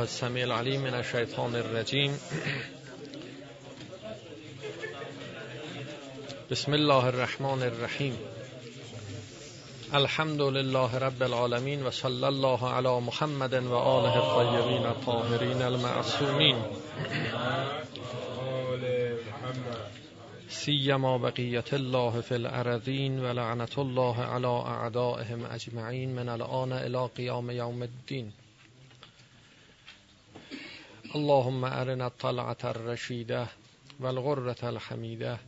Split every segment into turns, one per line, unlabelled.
السمیع العلیم من الشیطان الرجیم بسم الله الرحمن الرحیم الحمد لله رب العالمین و صلی الله علی محمد و آله الطیبین الطاهرین المعصومین سیما بقیت الله فی الارضین و لعنت الله علی اعدائهم اجمعین من الان الى قیام یوم الدین اللهم أرنا الطلعة الرشیده والغرة الحمیده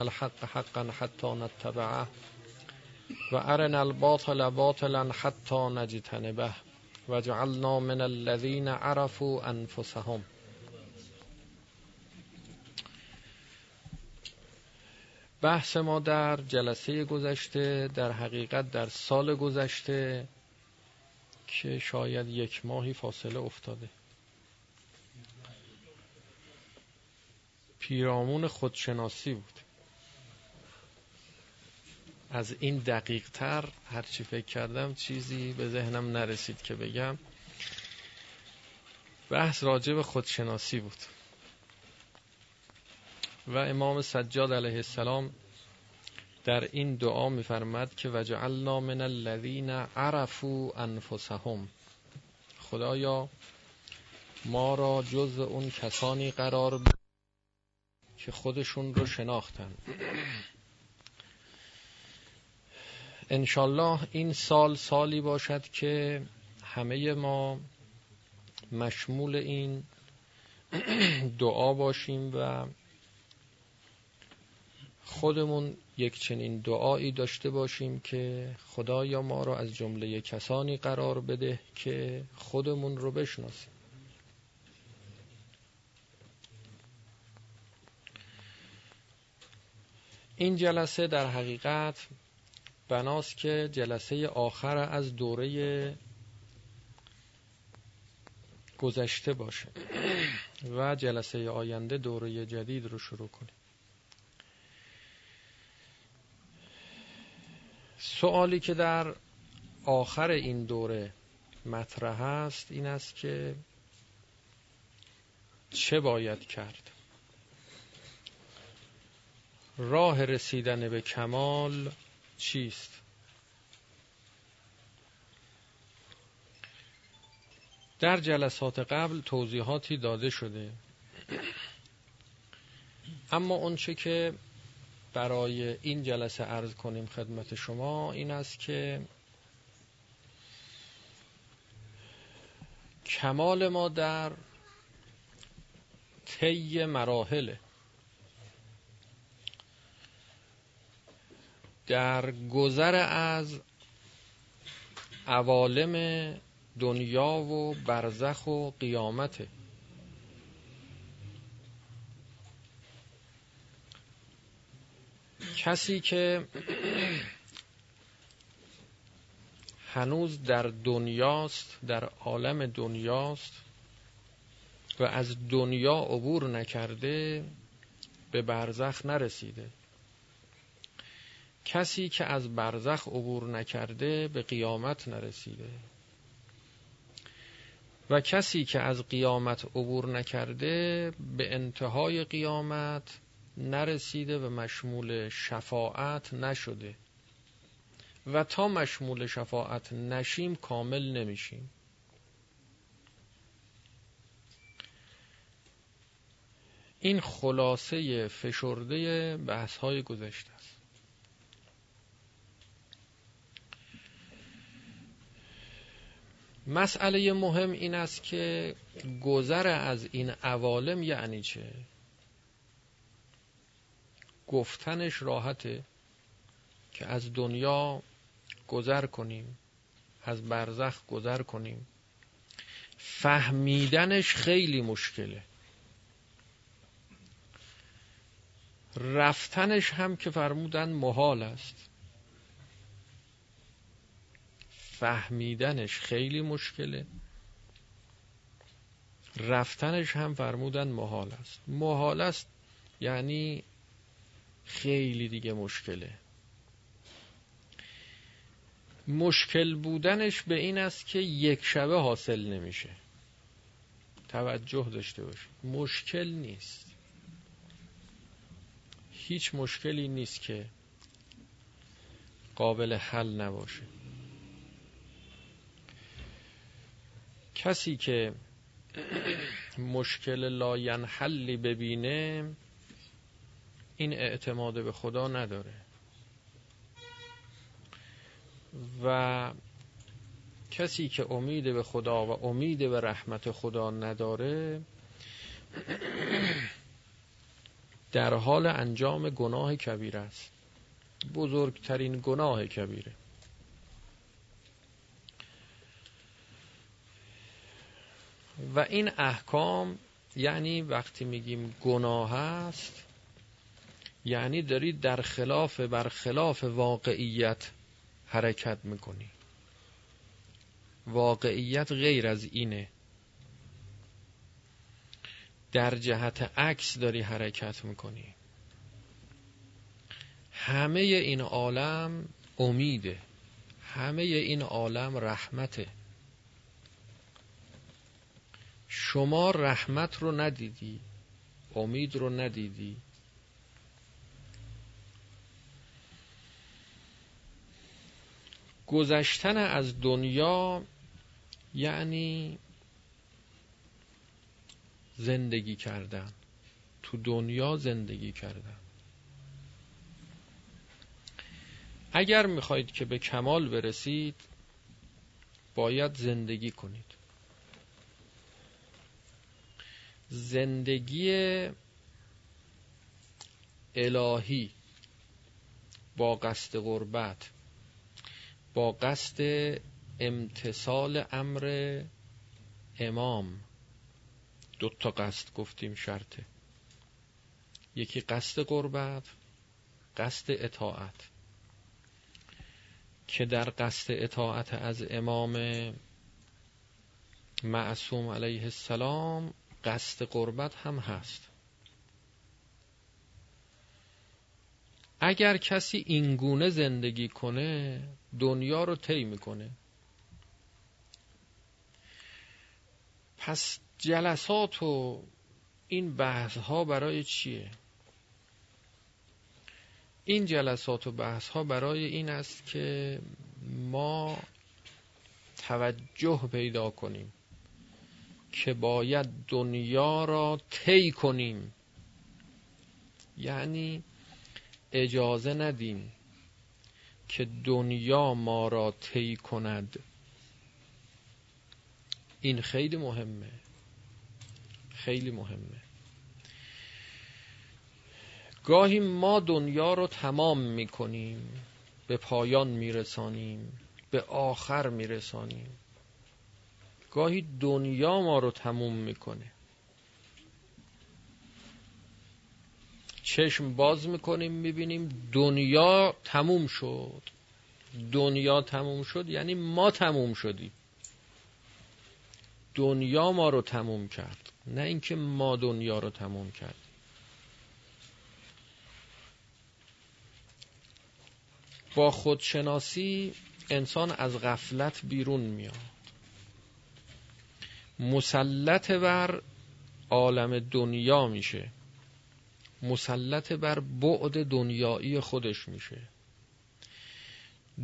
الحق حقا حتى نتبعه و ارنا الباطل باطلا حتى نجتنبه. وجعلنا من الذين عرفوا أنفسهم. بحث ما در جلسه گذشته در حقیقت در سال گذشته که شاید یک ماهی فاصله افتاده. پیرامون خودشناسی بود. از این دقیق تر هرچی فکر کردم چیزی به ذهنم نرسید که بگم. بحث راجع به خودشناسی بود. و امام سجاد علیه السلام در این دعا میفرماد که وجعلنا من الذین عرفوا انفسهم. خدایا ما را جز اون کسانی قرار که خودشون رو شناختن. انشالله این سال سالی باشد که همه ما مشمول این دعا باشیم و خودمون یک چنین دعایی داشته باشیم که خدایا ما را از جمله کسانی قرار بده که خودمون رو بشناسیم. این جلسه در حقیقت بناست که جلسه آخر از دوره گذشته باشه و جلسه آینده دوره جدید رو شروع کنیم. سوالی که در آخر این دوره مطرح است این است که چه باید کرد؟ راه رسیدن به کمال چیست؟ در جلسات قبل توضیحاتی داده شده. اما اونچه که برای این جلسه عرض کنیم خدمت شما این است که کمال ما در طی مراحله در گذر از عوالم دنیا و برزخ و قیامته. کسی که هنوز در دنیاست در عالم دنیاست و از دنیا عبور نکرده به برزخ نرسیده. کسی که از برزخ عبور نکرده به قیامت نرسیده. و کسی که از قیامت عبور نکرده به انتهای قیامت نرسیده و مشمول شفاعت نشده. و تا مشمول شفاعت نشیم کامل نمیشیم. این خلاصه فشرده بحث های گذشته است. مسئله مهم این است که گذر از این عوالم یعنی چه؟ گفتنش راحته که از دنیا گذر کنیم از برزخ گذر کنیم. فهمیدنش خیلی مشکله. رفتنش هم که فرمودن محال است. فهمیدنش خیلی مشکله. رفتنش هم فرمودن محال است. محال است یعنی خیلی دیگه مشکله. مشکل بودنش به این است که یک شبه حاصل نمیشه. توجه داشته باش مشکل نیست. هیچ مشکلی نیست که قابل حل نباشه. کسی که مشکل لاینحلی ببینه این اعتماد به خدا نداره. و کسی که امید به خدا و امید به رحمت خدا نداره در حال انجام گناه کبیر است. بزرگترین گناه کبیره. و این احکام یعنی وقتی میگیم گناه است یعنی داری در خلاف بر خلاف واقعیت حرکت می‌کنی. واقعیت غیر از اینه. در جهت عکس داری حرکت می‌کنی. همه این عالم امیده. همه این عالم رحمته. شما رحمت رو ندیدی امید رو ندیدی. گذشتن از دنیا یعنی زندگی کردن. تو دنیا زندگی کردن. اگر می‌خواهید که به کمال برسید باید زندگی کنید. زندگی الهی با قصد غربت با قصد امتصال امر امام. دو تا قصد گفتیم شرطه یکی قصد قربت قصد اطاعت. که در قصد اطاعت از امام معصوم علیه السلام قصد قربت هم هست. اگر کسی اینگونه زندگی کنه دنیا رو طی می‌کنه. پس جلسات و این بحث ها برای چیه؟ این جلسات و بحث ها برای این است که ما توجه پیدا کنیم که باید دنیا را طی کنیم. یعنی اجازه ندیم که دنیا ما را طی کند. این خیلی مهمه. خیلی مهمه. گاهی ما دنیا رو تمام می‌کنیم به پایان میرسانیم به آخر میرسانیم. گاهی دنیا ما رو تموم می‌کنه. چشم باز می‌کنیم می‌بینیم دنیا تموم شد. دنیا تموم شد یعنی ما تموم شدیم. دنیا ما رو تموم کرد نه اینکه ما دنیا رو تموم کرد با خودشناسی انسان از غفلت بیرون میاد. مسلط بر عالم دنیا میشه. مسلط بر بعد دنیایی خودش میشه.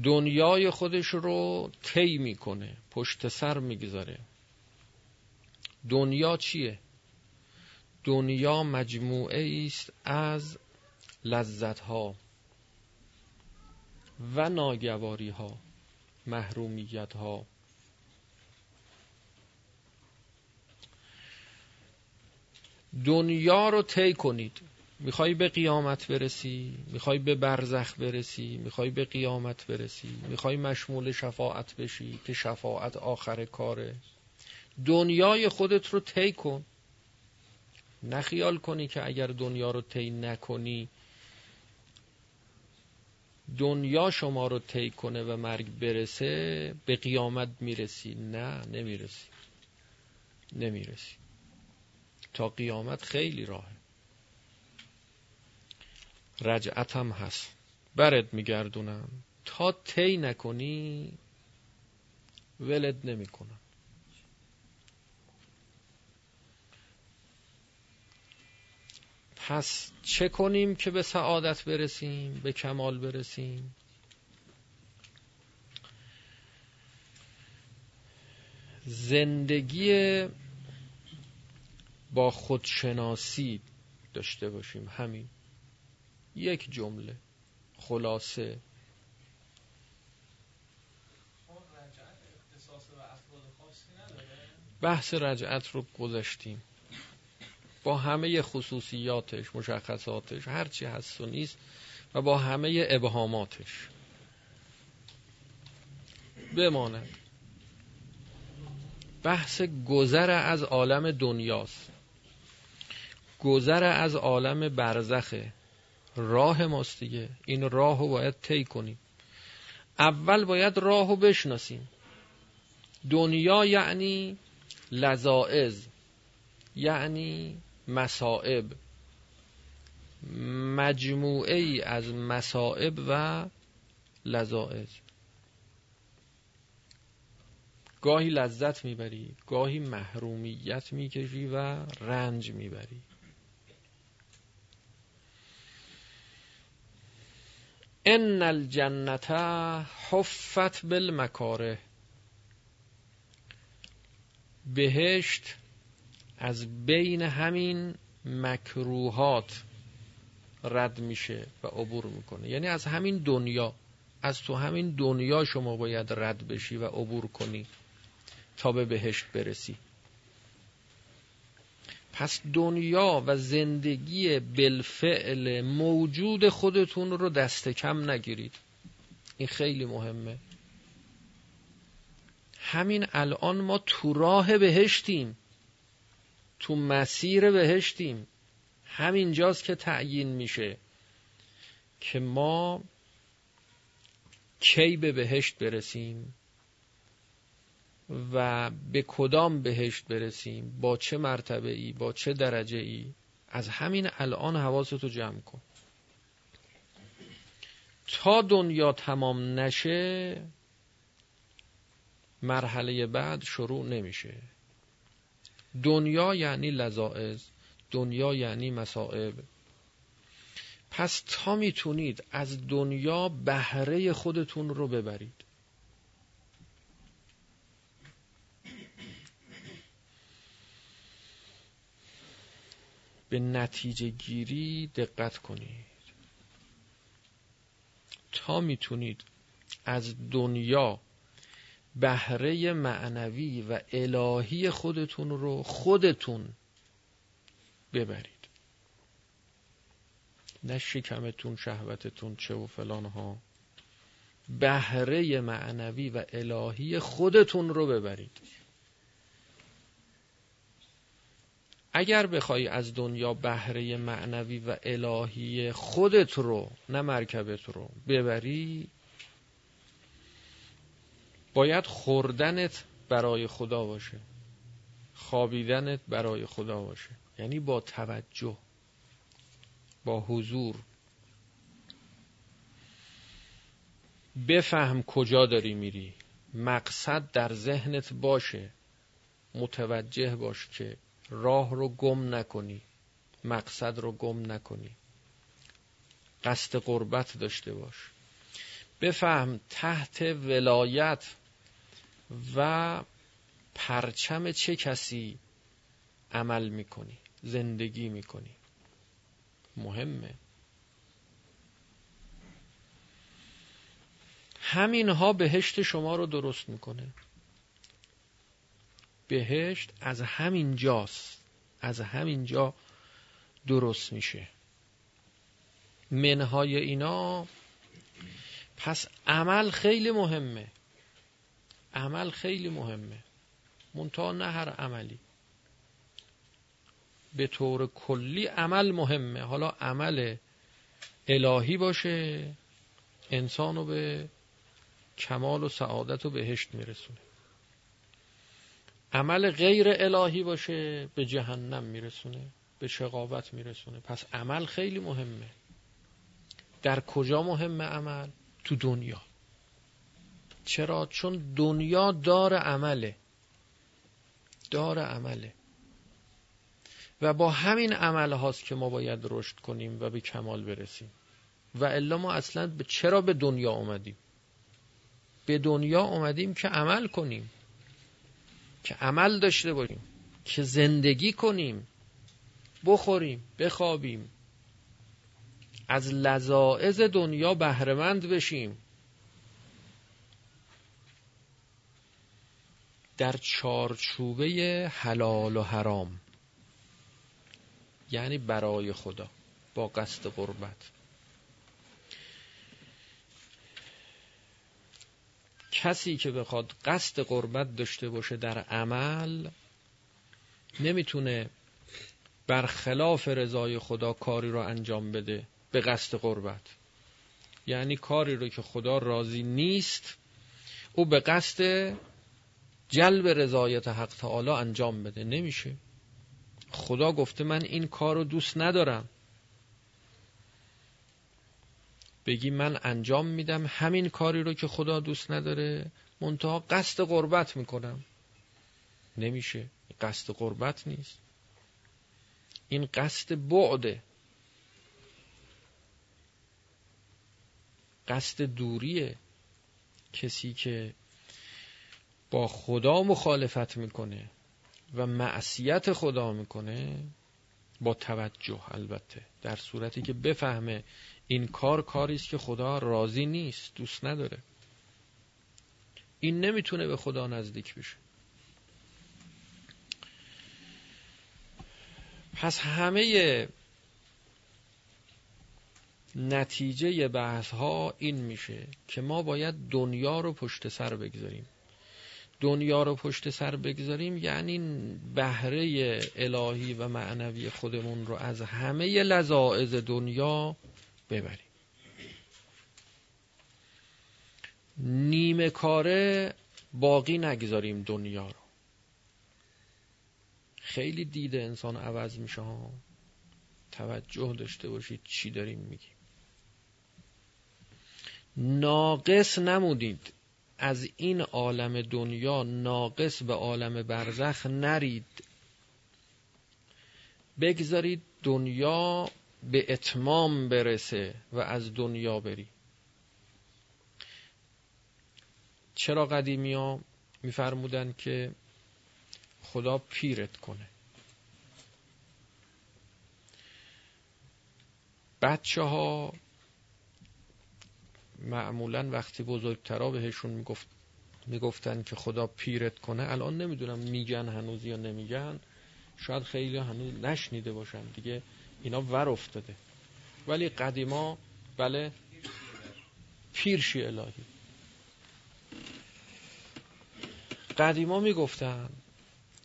دنیای خودش رو طی می‌کنه پشت سر می‌گذاره. دنیا چیه؟ دنیا مجموعه است از لذت ها و ناگواری ها محرومیت ها دنیا رو طی کنید. می‌خوای به قیامت برسی می‌خوای به برزخ برسی می‌خوای به قیامت برسی می‌خوای مشمول شفاعت بشی که شفاعت آخر کاره. دنیای خودت رو طی کن. نخیال کنی که اگر دنیا رو طی نکنی دنیا شما رو طی کنه و مرگ برسه به قیامت می‌رسی. نه نمی‌رسی. نمی‌رسی. تا قیامت خیلی راهه رجعت هم هست. برد میگردونم. تا طی نکنی ولد نمی‌کنن پس چه کنیم که به سعادت برسیم به کمال برسیم؟ زندگی با خودشناسی داشته باشیم. همین. یک جمله. خلاصه. بحث رجعت رو گذاشتیم. با همه خصوصیاتش مشخصاتش هرچی هست و نیست و با همه ابهاماتش. بماند. بحث گذر از عالم دنیاست. گذر از عالم برزخه. راه ماست دیگه. این راه رو باید طی کنیم. اول باید راه رو بشناسیم. دنیا یعنی لذائز یعنی مسائب مجموعه ای از مسائب و لذائز گاهی لذت می‌بری گاهی محرومیت می‌کشی و رنج می‌بری. ان الجنت حفت بالمکاره بهشت از بین همین مکروهات رد میشه و عبور می‌کنه یعنی از همین دنیا از تو همین دنیا شما باید رد بشی و عبور کنی تا به بهشت برسی پس دنیا و زندگی بالفعل موجود خودتون رو دست کم نگیرید. این خیلی مهمه. همین الان ما تو راه بهشتیم. تو مسیر بهشتیم. همینجاست که تعیین میشه که ما کی به بهشت برسیم؟ و به کدام بهشت برسیم؟ با چه مرتبه ای با چه درجه ای از همین الان حواستو جمع کن. تا دنیا تمام نشه مرحله بعد شروع نمیشه. دنیا یعنی لذائز دنیا یعنی مسائب پس تا می‌تونید از دنیا بهره خودتون رو ببرید. به نتیجه گیری دقت کنید. تا می‌تونید از دنیا بهره معنوی و الهی خودتون رو خودتون ببرید. نه شکمتون شهوتتون چه و فلان ها. بهره معنوی و الهی خودتون رو ببرید. اگر بخوای از دنیا بهره معنوی و الهی خودت رو نه مرکبت رو ببری باید خوردنت برای خدا باشه. خوابیدنت برای خدا باشه. یعنی با توجه با حضور. بفهم کجا داری میری. مقصد در ذهنت باشه. متوجه باش که راه رو گم نکنی. مقصد رو گم نکنی. قصد قربت داشته باش. بفهم تحت ولایت و پرچم چه کسی عمل می‌کنی زندگی می‌کنی. مهمه. همینها بهشت شما رو درست می‌کنه. بهشت از همین جاست. از همین جا درست میشه. منهای اینا پس عمل خیلی مهمه. عمل خیلی مهمه. منتها نه هر عملی. به طور کلی عمل مهمه. حالا عمل الهی باشه انسانو به کمال و سعادت و بهشت میرسونه. عمل غیر الهی باشه به جهنم میرسونه به شقاوت میرسونه. پس عمل خیلی مهمه. در کجا مهمه عمل؟ تو دنیا. چرا؟ چون دنیا دار عمله. دار عمله. و با همین عمل هاست که ما باید رشد کنیم و به کمال برسیم. و الا ما اصلا چرا به دنیا اومدیم؟ به دنیا اومدیم که عمل کنیم. که عمل داشته باشیم که زندگی کنیم بخوریم بخوابیم از لذاعز دنیا بهرهمند بشیم. در چارچوبه حلال و حرام یعنی برای خدا با قصد قربت. کسی که بخواد قصد قربت داشته باشه در عمل نمی‌تونه برخلاف رضای خدا کاری رو انجام بده به قصد قربت. یعنی کاری رو که خدا راضی نیست او به قصد جلب رضایت حق تعالی انجام بده. نمیشه. خدا گفته من این کار رو دوست ندارم. بگی من انجام میدم همین کاری رو که خدا دوست نداره منتها قصد قربت می‌کنم. نمیشه. قصد قربت نیست. این قصد بعده. قصد دوریه. کسی که با خدا مخالفت می‌کنه و معصیت خدا می‌کنه با توجه البته در صورتی که بفهمه این کار کاری است که خدا راضی نیست دوست نداره. این نمی‌تونه به خدا نزدیک بشه. پس همه نتیجه بحث ها این میشه که ما باید دنیا رو پشت سر بگذاریم. دنیا رو پشت سر بگذاریم یعنی بهره الهی و معنوی خودمون رو از همه لذاعز دنیا ببریم. نیمه کاره باقی نگذاریم دنیا رو. خیلی دیده انسان عوض میشه ها. توجه داشته باشید چی داریم میگیم. ناقص نمودید. از این عالم دنیا ناقص به عالم برزخ نرید. بگذارید دنیا به اتمام برسه و از دنیا بری. چرا قدیمی ها میفرمودن که خدا پیرت کنه؟ بچه ها معمولا وقتی بزرگترا بهشون می‌گفت می‌گفتن که خدا پیرت کنه الان نمی‌دونم میگن هنوز یا نمیگن. شاید خیلی هنوز نشنیده باشن دیگه. اینا ور افتاده. ولی قدیما بله پیرشی الهی. قدیما می‌گفتن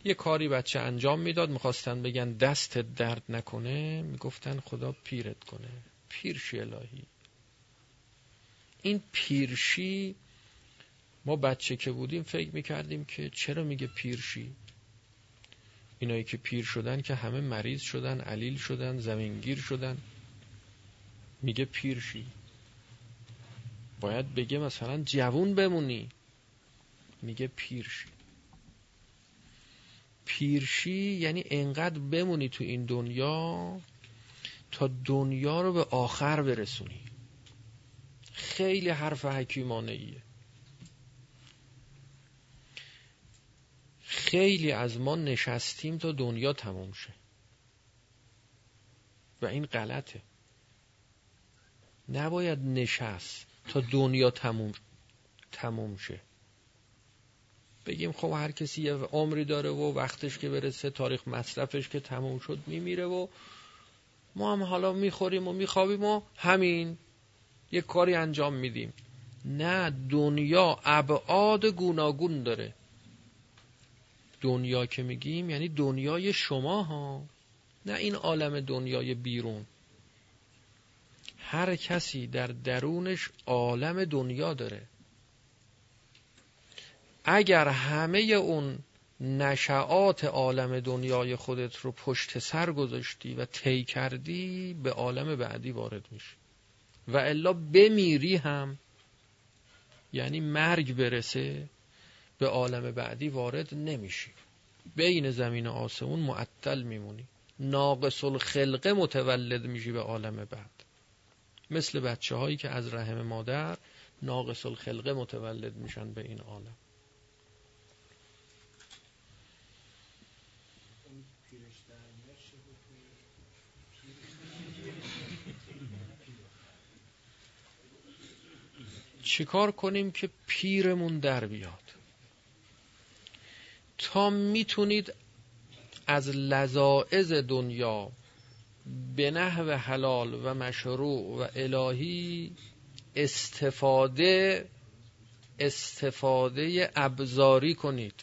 یه کاری بچه انجام می‌داد می‌خواستن بگن دست درد نکنه می‌گفتن خدا پیرت کنه. پیرشی الهی. این پیرشی ما بچه که بودیم فکر می‌کردیم که چرا میگه پیرشی؟ اینایی که پیر شدن که همه مریض شدن علیل شدن زمینگیر شدن. میگه پیرشی. باید بگه مثلا جوون بمونی. میگه پیرشی. پیرشی یعنی انقدر بمونی تو این دنیا تا دنیا رو به آخر برسونی. خیلی حرف حکیمانه ایه خیلی از ما نشستیم تا دنیا تموم شه. و این غلطه. نباید نشست تا دنیا تموم تموم شه. بگیم خب هر کسی یه عمری داره و وقتش که برسه تاریخ مصرفش که تموم شد میمیره و ما هم حالا می‌خوریم و میخوابیم و همین یک کاری انجام میدیم. نه دنیا ابعاد گوناگون داره. دنیا که میگیم یعنی دنیای شما ها نه این عالم دنیای بیرون. هر کسی در درونش عالم دنیا داره. اگر همه اون نشعات عالم دنیای خودت رو پشت سر گذاشتی و طی کردی به عالم بعدی وارد میشی. و الا بمیری هم یعنی مرگ برسه به عالم بعدی وارد نمیشی. بین زمین و آسمون معطل میمونی. ناقص الخلقه متولد میشی به عالم بعد. مثل بچه هایی که از رحم مادر ناقص الخلقه متولد میشن به این عالم. چیکار کنیم که پیرمون در بیاد؟ تا می‌تونید از لذاعز دنیا به نحو حلال و مشروع و الهی استفاده استفاده ابزاری کنید.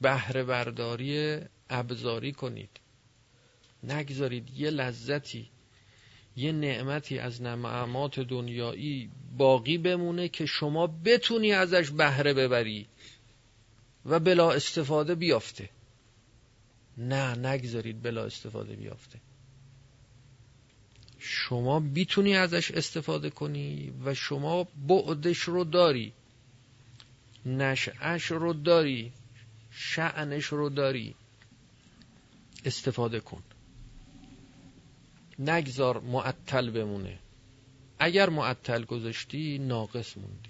بهره برداری ابزاری کنید. نگذارید یه لذتی یه نعمتی از نعمات دنیایی باقی بمونه که شما بتونی ازش بهره ببری. و بلا استفاده بیافته. نه نگذارید بلا استفاده بیافته. شما بیتونی ازش استفاده کنی و شما بعدش رو داری. نشعش رو داری شعنش رو داری. استفاده کن. نگذار معطل بمونه. اگر معطل گذاشتی ناقص موندی.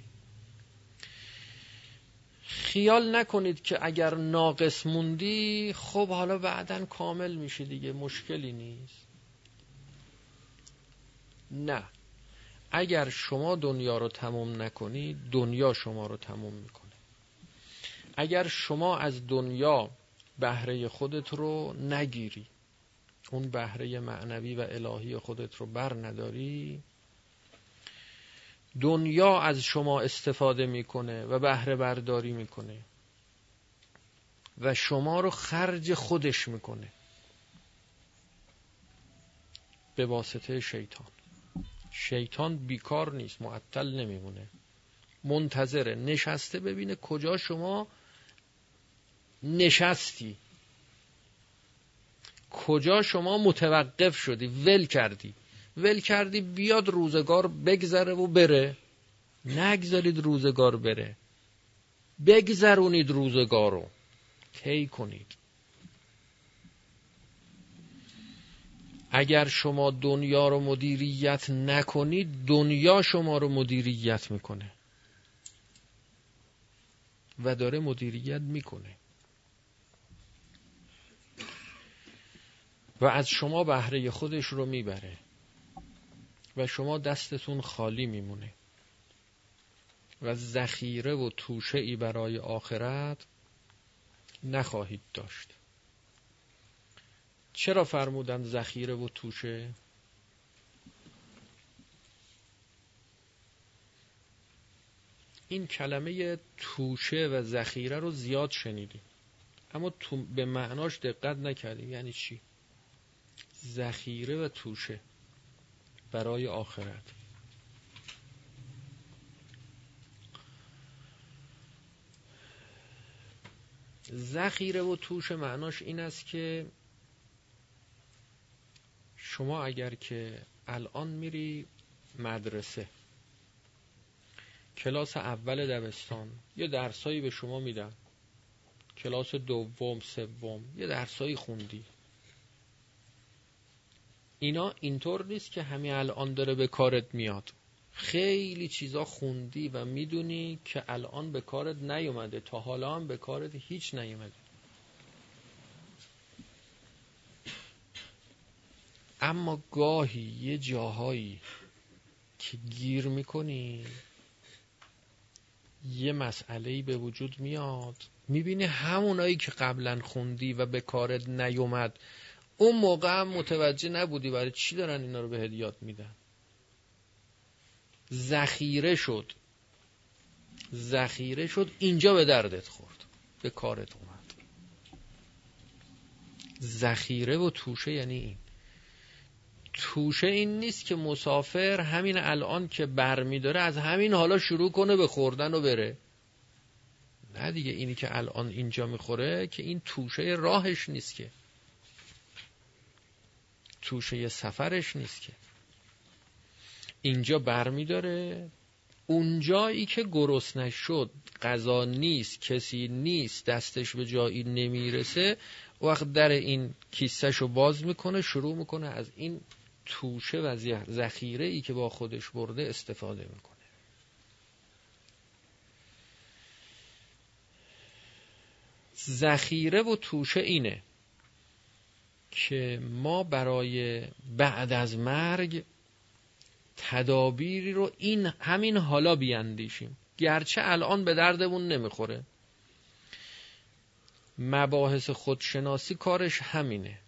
خیال نکنید که اگر ناقص موندی خب حالا بعدا کامل میشه دیگه مشکلی نیست. نه. اگر شما دنیا رو تموم نکنید دنیا شما رو تموم می‌کنه. اگر شما از دنیا بهره خودت رو نگیری اون بهره معنوی و الهی خودت رو بر نداری دنیا از شما استفاده می‌کنه و بهره برداری می‌کنه. و شما رو خرج خودش می‌کنه. به واسطه شیطان. شیطان بیکار نیست معطل نمیمونه. منتظره نشسته ببینه کجا شما نشستی. کجا شما متوقف شدی ول کردی. ول کردی بیاد روزگار بگذره و بره. نگذارید روزگار بره. بگذرونید روزگار رو. طی کنید. اگر شما دنیا رو مدیریت نکنید دنیا شما رو مدیریت می‌کنه. و داره مدیریت می‌کنه. و از شما بهره خودش رو می‌بره. و شما دستتون خالی میمونه. و ذخیره و توشه ای برای آخرت نخواهید داشت. چرا فرمودن ذخیره و توشه؟ این کلمه توشه و ذخیره رو زیاد شنیدیم. اما تو به معناش دقت نکردیم. یعنی چی؟ ذخیره و توشه. برای آخرت. ذخیره و توش معناش این است که شما اگر که الان میری مدرسه کلاس اول دبستان یه درسایی به شما میدن. کلاس دوم سوم یه درسایی خوندی. اینا اینطور نیست که همین الان داره به کارت میاد. خیلی چیزا خوندی و می‌دونی که الان به کارت نیومده. تا حالا هم به کارت هیچ نیومده. اما گاهی یه جاهایی که گیر می‌کنی یه مسئله به وجود میاد. می‌بینی همونایی که قبلا خوندی و به کارت نیومد اون موقع هم متوجه نبودی برای چی دارن اینا رو به هدیات میدن. ذخیره شد. ذخیره شد. اینجا به دردت خورد. به کارت اومد. ذخیره و توشه یعنی این. توشه این نیست که مسافر همین الان که برمیداره از همین حالا شروع کنه به خوردن و بره. نه دیگه اینی که الان اینجا می‌خوره که این توشه راهش نیست که. توشه سفرش نیست که. اینجا برمیداره اونجایی که گرسنه شد غذا نیست کسی نیست دستش به جایی نمی‌رسه وقت در این کیسهش رو باز می‌کنه شروع می‌کنه از این توشه و ذخیره ای که با خودش برده استفاده می‌کنه. ذخیره و توشه اینه. که ما برای بعد از مرگ تدابیری رو این همین حالا بیاندیشیم. گرچه الان به دردمون نمی‌خوره. مباحث خودشناسی کارش همینه.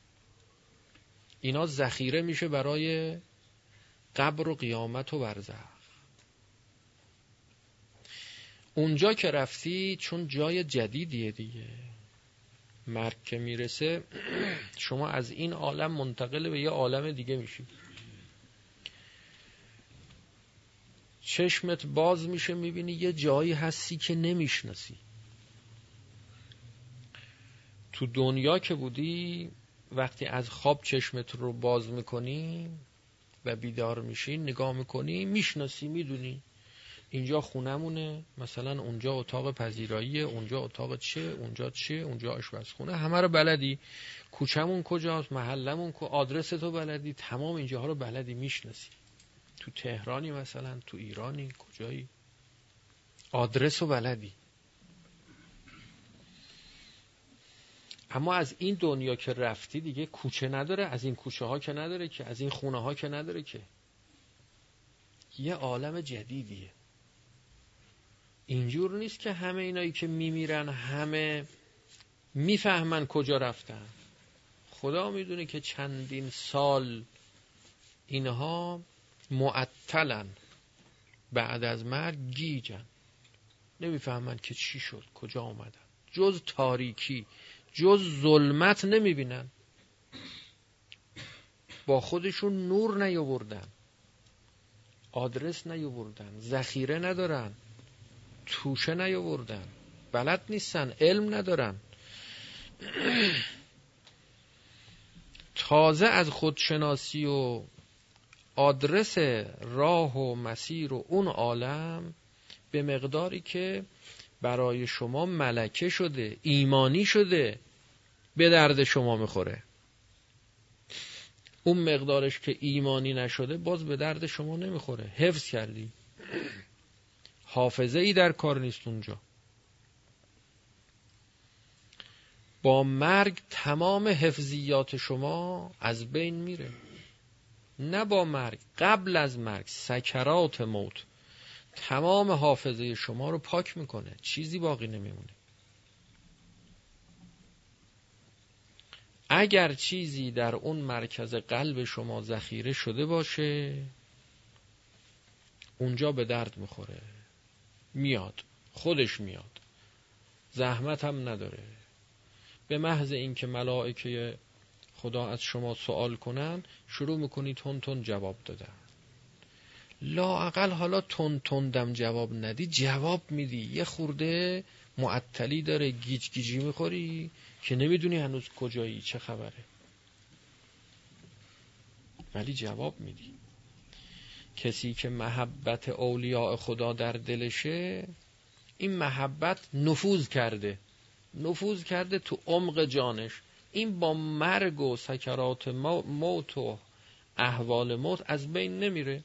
اینا ذخیره میشه برای قبر و قیامت و برزخ. اونجا که رفتی چون جای جدیدیه دیگه. مرگ که می‌رسه شما از این عالم منتقل به یه عالم دیگه میشی چشمت باز میشه می‌بینی یه جایی هستی که نمی‌شناسی. تو دنیا که بودی وقتی از خواب چشمت رو باز می‌کنی و بیدار میشی نگاه می‌کنی می‌شناسی می‌دونی. اینجا خونمونه مثلا اونجا اتاق پذیراییه اونجا اتاق چه اونجا چه اونجا آشپزخونه. همه رو بلدی. کوچمون کجاست؟ محلمون کو؟ آدرس تو بلدی. تمام اینجاها رو بلدی می‌شناسی. تو تهرانی مثلا تو ایرانی کجایی؟ آدرس رو بلدی. اما از این دنیا که رفتی دیگه کوچه نداره از این کوچه ها که نداره که از این خونه ها که نداره که. یه عالم جدیدیه. اینجور نیست که همه اینایی که میمیرن همه می‌فهمن کجا رفتن. خدا می‌دونه که چندین سال اینها معطلن. بعد از مرگ گیجن. نمی‌فهمن که چی شد کجا آمدن جز تاریکی جز ظلمت نمی‌بینن. با خودشون نور نیاوردن. آدرس نیاوردن. ذخیره ندارن. توشه نیاوردن. بلد نیستن علم ندارن. تازه از خودشناسی و آدرس راه و مسیر و اون عالم به مقداری که برای شما ملکه شده ایمانی شده به درد شما می‌خوره. اون مقدارش که ایمانی نشده باز به درد شما نمی‌خوره. حفظ کردی. حافظه ای در کار نیست اونجا. با مرگ تمام حفظیات شما از بین میره. نه با مرگ قبل از مرگ سکرات موت. تمام حافظه شما رو پاک می‌کنه. چیزی باقی نمیمونه. اگر چیزی در اون مرکز قلب شما ذخیره شده باشه اونجا به درد می‌خوره. میاد. خودش میاد. زحمت هم نداره. به محض اینکه ملائکه خدا از شما سوال کنن شروع می‌کنی تون تون جواب دادن. لاعقل حالا تون تندم جواب ندی جواب میدی. یه خورده معطلی داره گیج گیجی می‌خوری که نمی‌دونی هنوز کجایی چه خبره. ولی جواب میدی. کسی که محبت اولیاء خدا در دلشه این محبت نفوذ کرده. نفوذ کرده تو عمق جانش. این با مرگ و سکرات موت و احوال موت از بین نمیره.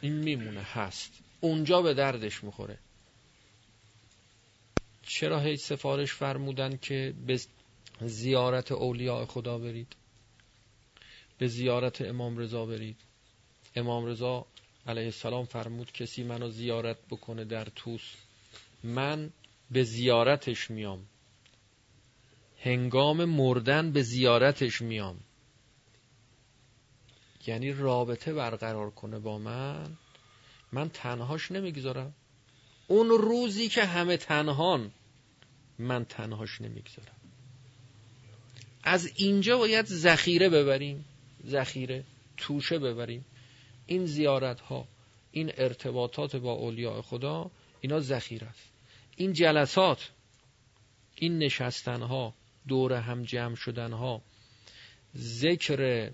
این میمونه هست. اونجا به دردش می‌خوره. چرا هیچ سفارش فرمودن که به زیارت اولیاء خدا برید؟ به زیارت امام رضا برید. امام رضا علیه السلام فرمود کسی منو زیارت بکنه در توس من به زیارتش میام. هنگام مردن به زیارتش میام. یعنی رابطه برقرار کنه با من من تنهاش نمی‌گذارم. اون روزی که همه تنهان من تنهاش نمی‌گذارم. از اینجا باید ذخیره ببریم. ذخیره توشه ببریم. این زیارت ها این ارتباطات با اولیاء خدا اینا ذخیره است. این جلسات این نشستن ها دور هم جمع شدن ها ذکر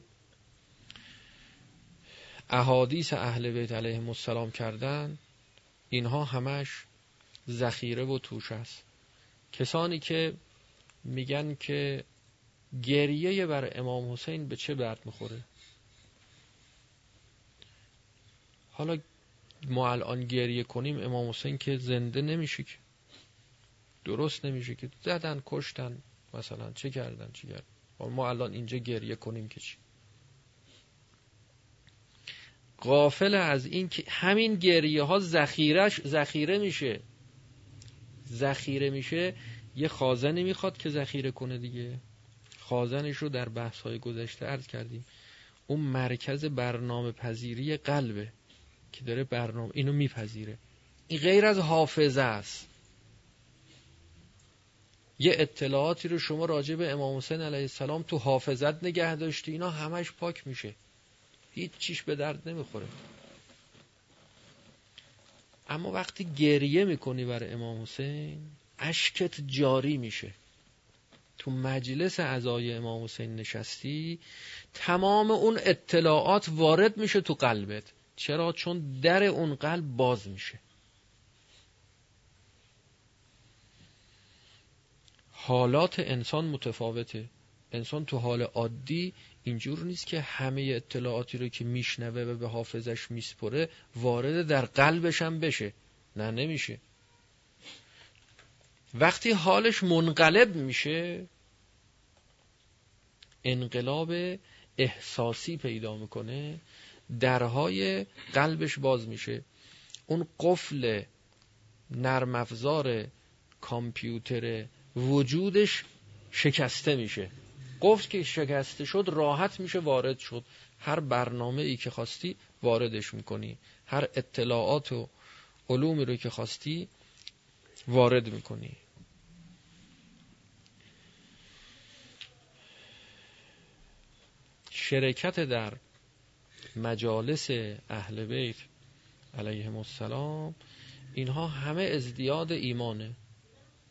احادیث اهل بیت علیهم السلام کردن اینها همش ذخیره و توش است. کسانی که میگن که گریه بر امام حسین به چه درد می‌خوره؟ حالا ما الان گریه کنیم امام حسین که زنده نمیشه که. درست نمیشه که. زدن کشتن مثلا چه کردن چه کردن؟ ما الان اینجا گریه کنیم که چی؟ قافل از این که همین گریه ها ذخیرش ذخیره میشه. ذخیره میشه یه خازنی می‌خواد که ذخیره کنه دیگه. خازنش رو در بحث های گذشته عرض کردیم. اون مرکز برنامه پذیری قلبه که داره برنامه اینو میپذیره. این غیر از حافظه است. یه اطلاعاتی رو شما راجع به امام حسین علیه السلام تو حافظت نگه داشتی اینا همش پاک میشه. هیچ چیش به درد نمی‌خوره. اما وقتی گریه می‌کنی برای امام حسین اشکت جاری میشه. تو مجلس اعضای امام حسین نشستی تمام اون اطلاعات وارد میشه تو قلبت. چرا؟ چون در اون قلب باز میشه. حالات انسان متفاوته. انسان تو حال عادی اینجور نیست که همه اطلاعاتی رو که میشنوه و به حافظش میسپره وارد در قلبش هم بشه. نه نمیشه. وقتی حالش منقلب میشه انقلاب احساسی پیدا می‌کنه درهای قلبش باز میشه. اون قفل نرم افزار کامپیوتر وجودش شکسته میشه. قفل که شکسته شد راحت میشه وارد شد. هر برنامه ای که خواستی واردش می‌کنی. هر اطلاعات و علومی رو که خواستی وارد می‌کنی. شرکت در مجالس اهل بیت علیهم السلام اینها همه ازدیاد ایمانه.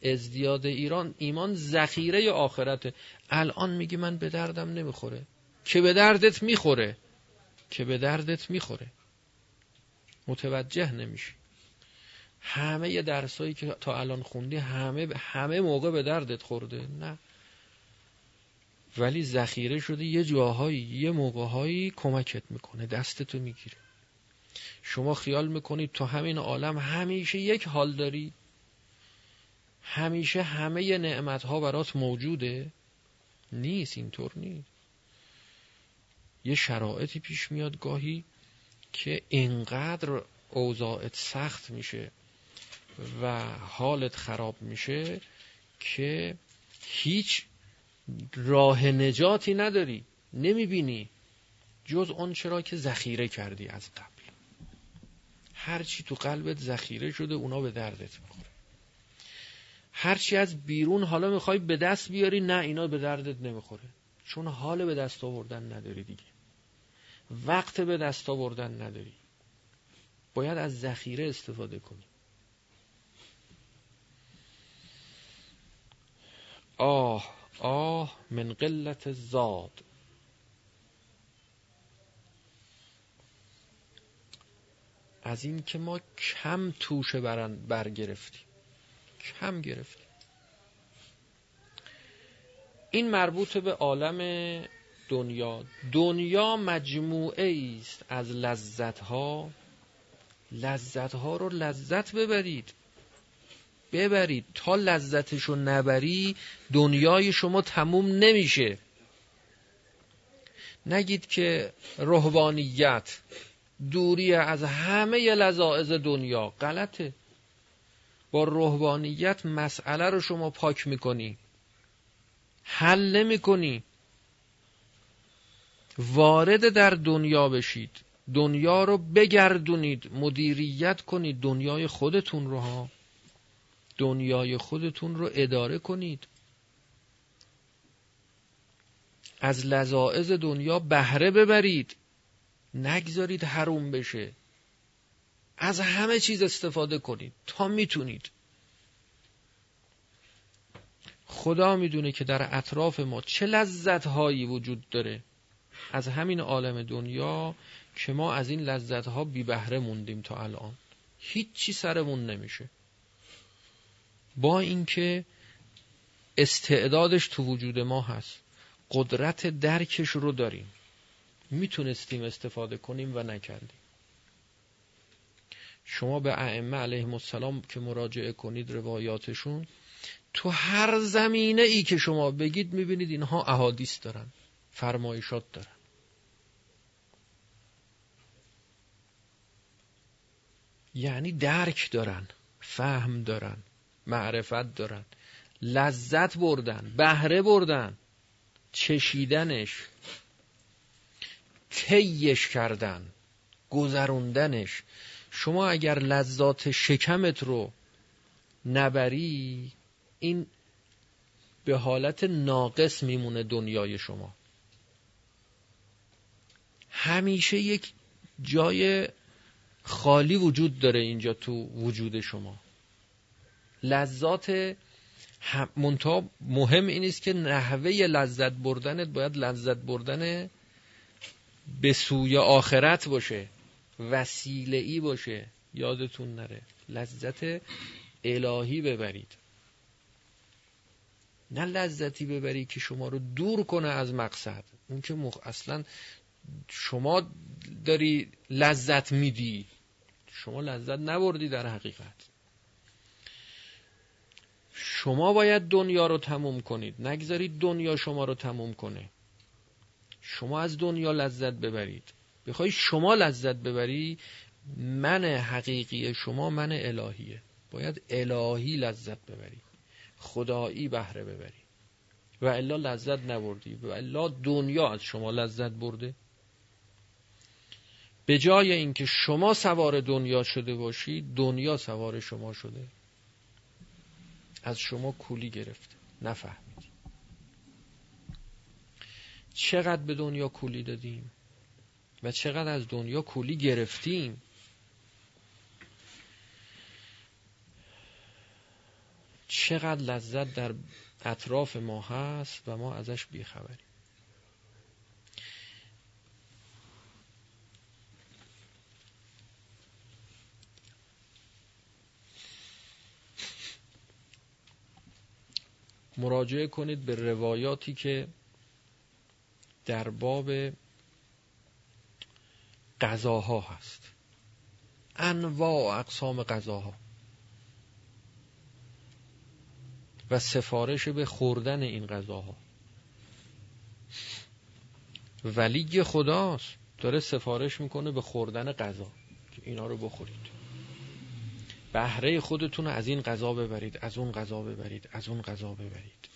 ازدیاد ایران ایمان ذخیره آخرته. الان میگی من به دردم نمی‌خوره. که به دردت می‌خوره. که به دردت می‌خوره. متوجه نمیشی. همه درسایی که تا الان خوندی همه همه موقع به دردت خورده. نه. ولی ذخیره شده یه جاهایی یه موقعهایی کمکت می‌کنه دستتو می‌گیره. شما خیال می‌کنید تو همین عالم همیشه یک حال داری؟ همیشه همه نعمت ها برات موجوده؟ نیست اینطور نیست. یه شرایطی پیش میاد گاهی که اینقدر اوضاعت سخت میشه. و حالت خراب میشه که هیچ راه نجاتی نداری. نمی‌بینی. جز اون چرا که ذخیره کردی از قبل. هرچی تو قلبت ذخیره شده اونا به دردت می‌خوره. هرچی از بیرون حالا می‌خوای به دست بیاری نه اینا به دردت نمی‌خوره. چون حال به دست آوردن نداری دیگه. وقت به دست آوردن نداری. باید از ذخیره استفاده کنی. آه آه من قلت زاد از این که ما کم توشه برگرفتیم. کم گرفتیم. این مربوط به عالم دنیا. دنیا مجموعه است از لذت ها لذت ها رو لذت ببرید. ببرید تا لذتشو نبری دنیای شما تموم نمیشه. نگید که روحانیت دوری از همه لذاعز دنیا غلطه. با روحانیت مسئله رو شما پاک می‌کنی. حل نمی‌کنی. وارد در دنیا بشید. دنیا رو بگردونید. مدیریت کنید دنیای خودتون رو ها. دنیای خودتون رو اداره کنید. از لذاعز دنیا بهره ببرید. نگذارید حروم بشه. از همه چیز استفاده کنید تا می‌تونید. خدا می‌دونه که در اطراف ما چه لذت هایی وجود داره. از همین عالم دنیا که ما از این لذت ها بی بهره موندیم تا الان. هیچی سرمون نمیشه. با اینکه استعدادش تو وجود ما هست قدرت درکش رو داریم. می‌تونستیم استفاده کنیم و نکردیم. شما به ائمه علیهم السلام که مراجعه کنید روایاتشون تو هر زمینه ای که شما بگید می‌بینید اینها احادیث دارن فرمایشات دارن. یعنی درک دارن فهم دارن. معرفت دارن. لذت بردن بهره بردن چشیدنش تیش کردن گذروندنش. شما اگر لذات شکمت رو نبری این به حالت ناقص میمونه دنیای شما. همیشه یک جای خالی وجود داره اینجا تو وجود شما. لذات منتها مهم این است که نحوه لذت بردنت باید لذت بردن به سوی آخرت باشه وسیله ای باشه. یادتون نره. لذت الهی ببرید. نه لذتی ببری که شما رو دور کنه از مقصد. اون که مخ... اصلا شما داری لذت میدی. شما لذت نبردی در حقیقت. شما باید دنیا رو تموم کنید. نگذارید دنیا شما رو تموم کنه. شما از دنیا لذت ببرید. بخوای شما لذت ببری من حقیقی شما من الهیه. باید الهی لذت ببری. خدایی بهره ببری. و الا لذت نبردی. و الا دنیا از شما لذت برده. به جای اینکه شما سوار دنیا شده باشی دنیا سوار شما شده. از شما کولی گرفته نفهمیدی چقدر به دنیا کولی دادیم و چقدر از دنیا کولی گرفتیم؟ چقدر لذت در اطراف ما هست و ما ازش بیخبریم. مراجعه کنید به روایاتی که در باب غذاها هست. انواع اقسام غذاها و سفارش به خوردن این غذاها ولی خداست داره سفارش می‌کنه به خوردن غذا که اینا رو بخورید. بهره خودتون از این غذا ببرید از اون غذا ببرید از اون غذا ببرید.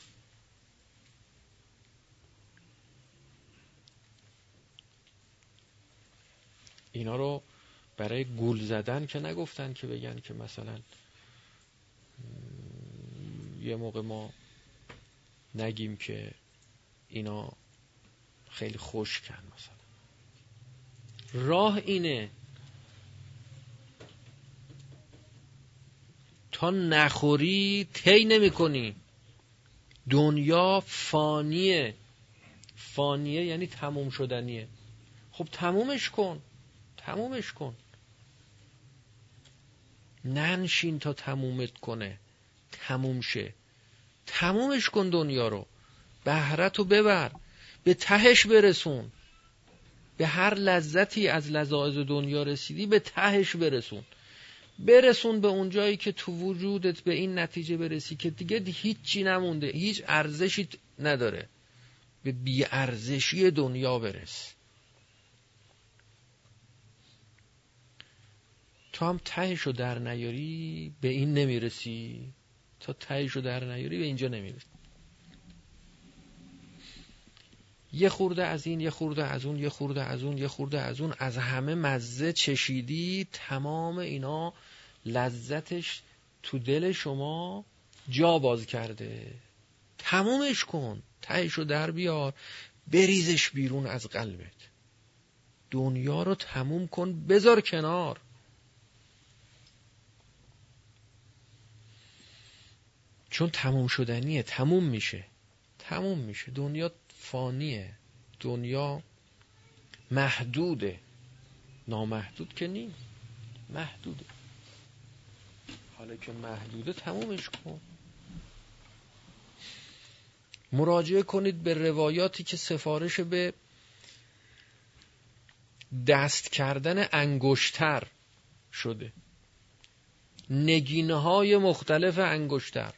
اینا رو برای گول زدن که نگفتن که بگن که مثلا یه موقع ما نگیم که اینا خیلی کن مثلا. راه اینه نخوری تی نمی کنی دنیا فانیه. فانیه یعنی تموم شدنیه. خب تمومش کن. تمومش کن. ننشین تا تمومت کنه. تموم شه. تمومش کن دنیا رو. بهرت رو ببر. به تهش برسون. به هر لذتی از لذاعز دنیا رسیدی به تهش برسون. برسون به اون جایی که تو وجودت به این نتیجه برسی که دیگه هیچی نمونده هیچ ارزشی نداره. به بیارزشی دنیا برس. تو هم تهشو در نیاری به این نمی‌رسی. تا تهشو در نیاری به اینجا نمی‌رسی. یه خورده از این یه خورده از اون یه خورده از اون یه خورده از اون. از همه مزه چشیدی تمام اینا لذتش تو دل شما جا باز کرده. تمومش کن. تهشو در بیار. بریزش بیرون از قلبت. دنیا رو تموم کن. بذار کنار. چون تموم شدنیه. تموم میشه. تموم میشه. دنیا فانیه. دنیا محدوده. نامحدود که نیست. محدوده. حالا که محدوده تمومش کن. مراجعه کنید به روایاتی که سفارش به دست کردن انگشتر شده. نگینه های مختلف انگشتر.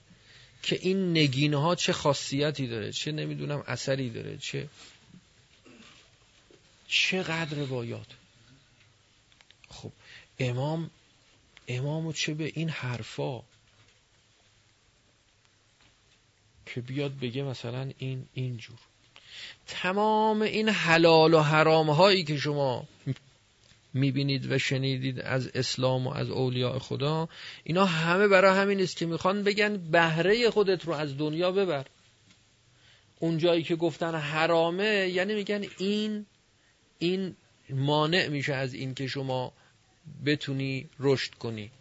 که این نگینه ها چه خاصیتی داره چه نمی‌دونم اثری داره چه چقدر روایات. خب امام امامو چه به این حرفا که بیاد بگه مثلا این اینجور تمام این حلال و حرام هایی که شما می‌بینید و شنیدید از اسلام و از اولیاء خدا اینا همه برای همین است که می‌خوان بگن بهره خودت رو از دنیا ببر. اون جایی که گفتن حرامه یعنی میگن این این مانع میشه از این که شما بتونی رشد کنی.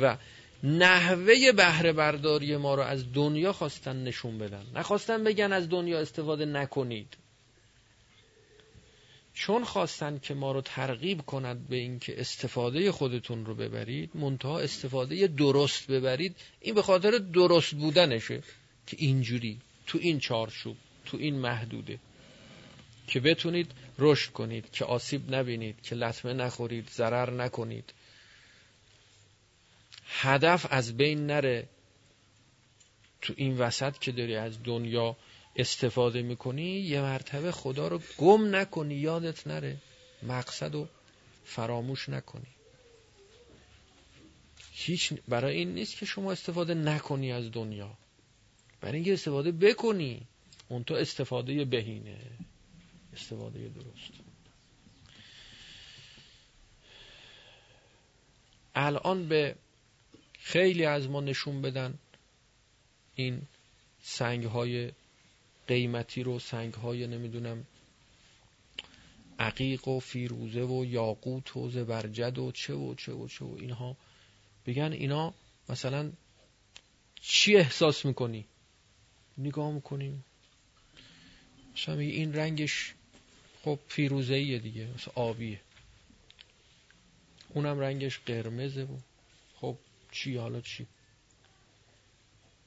و نحوه بهره برداری ما رو از دنیا خواستن نشون بدن. نخواستن بگن از دنیا استفاده نکنید. چون خواستن که ما رو ترغیب کند به اینکه استفاده خودتون رو ببرید منتها استفاده درست ببرید این به خاطر درست بودنشه که اینجوری تو این چارچوب تو این محدوده که بتونید رشد کنید که آسیب نبینید که لطمه نخورید ضرر نکنید. هدف از بین نره تو این وسط که داری از دنیا استفاده می‌کنی یه مرتبه خدا رو گم نکنی یادت نره. مقصد رو فراموش نکنی. هیچ برای این نیست که شما استفاده نکنی از دنیا. برای اینکه استفاده بکنی اون تو استفاده بهینه. استفاده درست. الان به خیلی از ما نشون بدن این سنگ های قیمتی رو سنگ های نمی‌دونم عقیق و فیروزه و یاقوت و زبرجد و چه و چه و چه و اینها. بگن اینا مثلا چی احساس می‌کنی؟ نگاه می‌کنیم. مثلا این رنگش خب فیروزه ایه دیگه مثلا آبیه. اونم رنگش قرمزه و خب چی حالا چی؟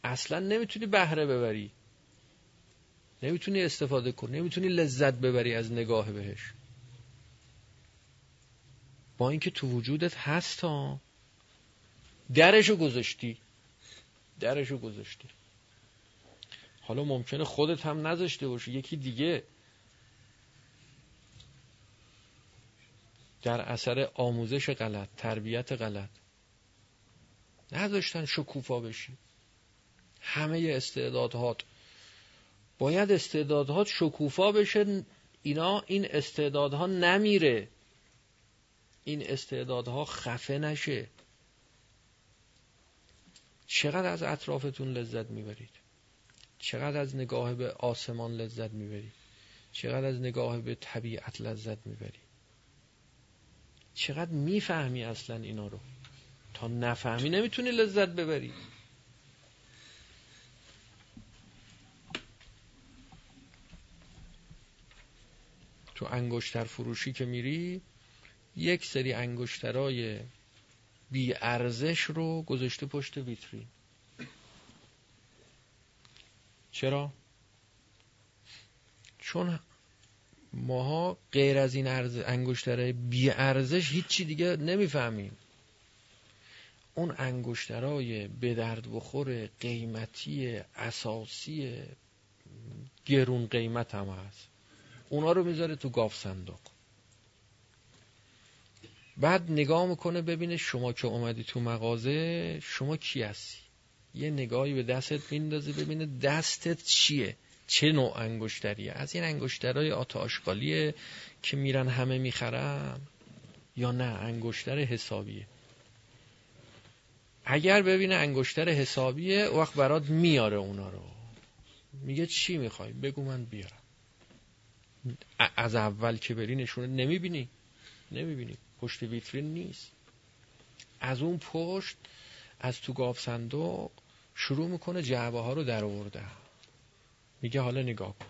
اصلا نمی‌تونی بهره ببری. نمی‌تونی استفاده کنی. نمی‌تونی لذت ببری از نگاه بهش. با اینکه تو وجودت هست ها. درشو گذاشتی. درشو گذاشتی. حالا ممکنه خودت هم نذاشته باشی. یکی دیگه در اثر آموزش غلط تربیت غلط. نذاشتن شکوفا بشی همه استعدادهات. باید استعدادها شکوفا بشه اینا این استعدادها نمیره. این استعدادها خفه نشه. چقدر از اطرافتون لذت می‌برید؟ چقدر از نگاه به آسمان لذت می‌برید؟ چقدر از نگاه به طبیعت لذت می‌برید؟ چقدر می‌فهمی اصلا اینا رو؟ تا نفهمی نمی‌تونی لذت ببری. تو انگشتر فروشی که میری یک سری انگشترای بی ارزش رو گذاشته پشت ویترین. چرا؟ چون ماها غیر از این انگشترهای بی ارزش هیچی دیگه نمی‌فهمیم. اون انگشترهای به درد بخور قیمتی اساسی گرون قیمت هم هست. اونا رو می‌ذاره تو گاف صندوق. بعد نگاه می‌کنه ببینه شما که اومدی تو مغازه شما کی هستی؟ یه نگاهی به دستت میندازه ببینه دستت چیه؟ چه نوع انگشتریه از این انگشترهای آتا آشغالیه که میرن همه می‌خرن یا نه؟ انگشتر حسابیه. اگر ببینه انگشتر حسابیه وقت برات میاره اونا رو. میگه چی می‌خوای؟ بگو من بیارم. از اول که بری نشونه نمی‌بینی؟ نمی‌بینی. پشت ویترین نیست. از اون پشت از تو گاف صندوق شروع می‌کنه جعبه ها رو در آورده میگه حالا نگاه کن.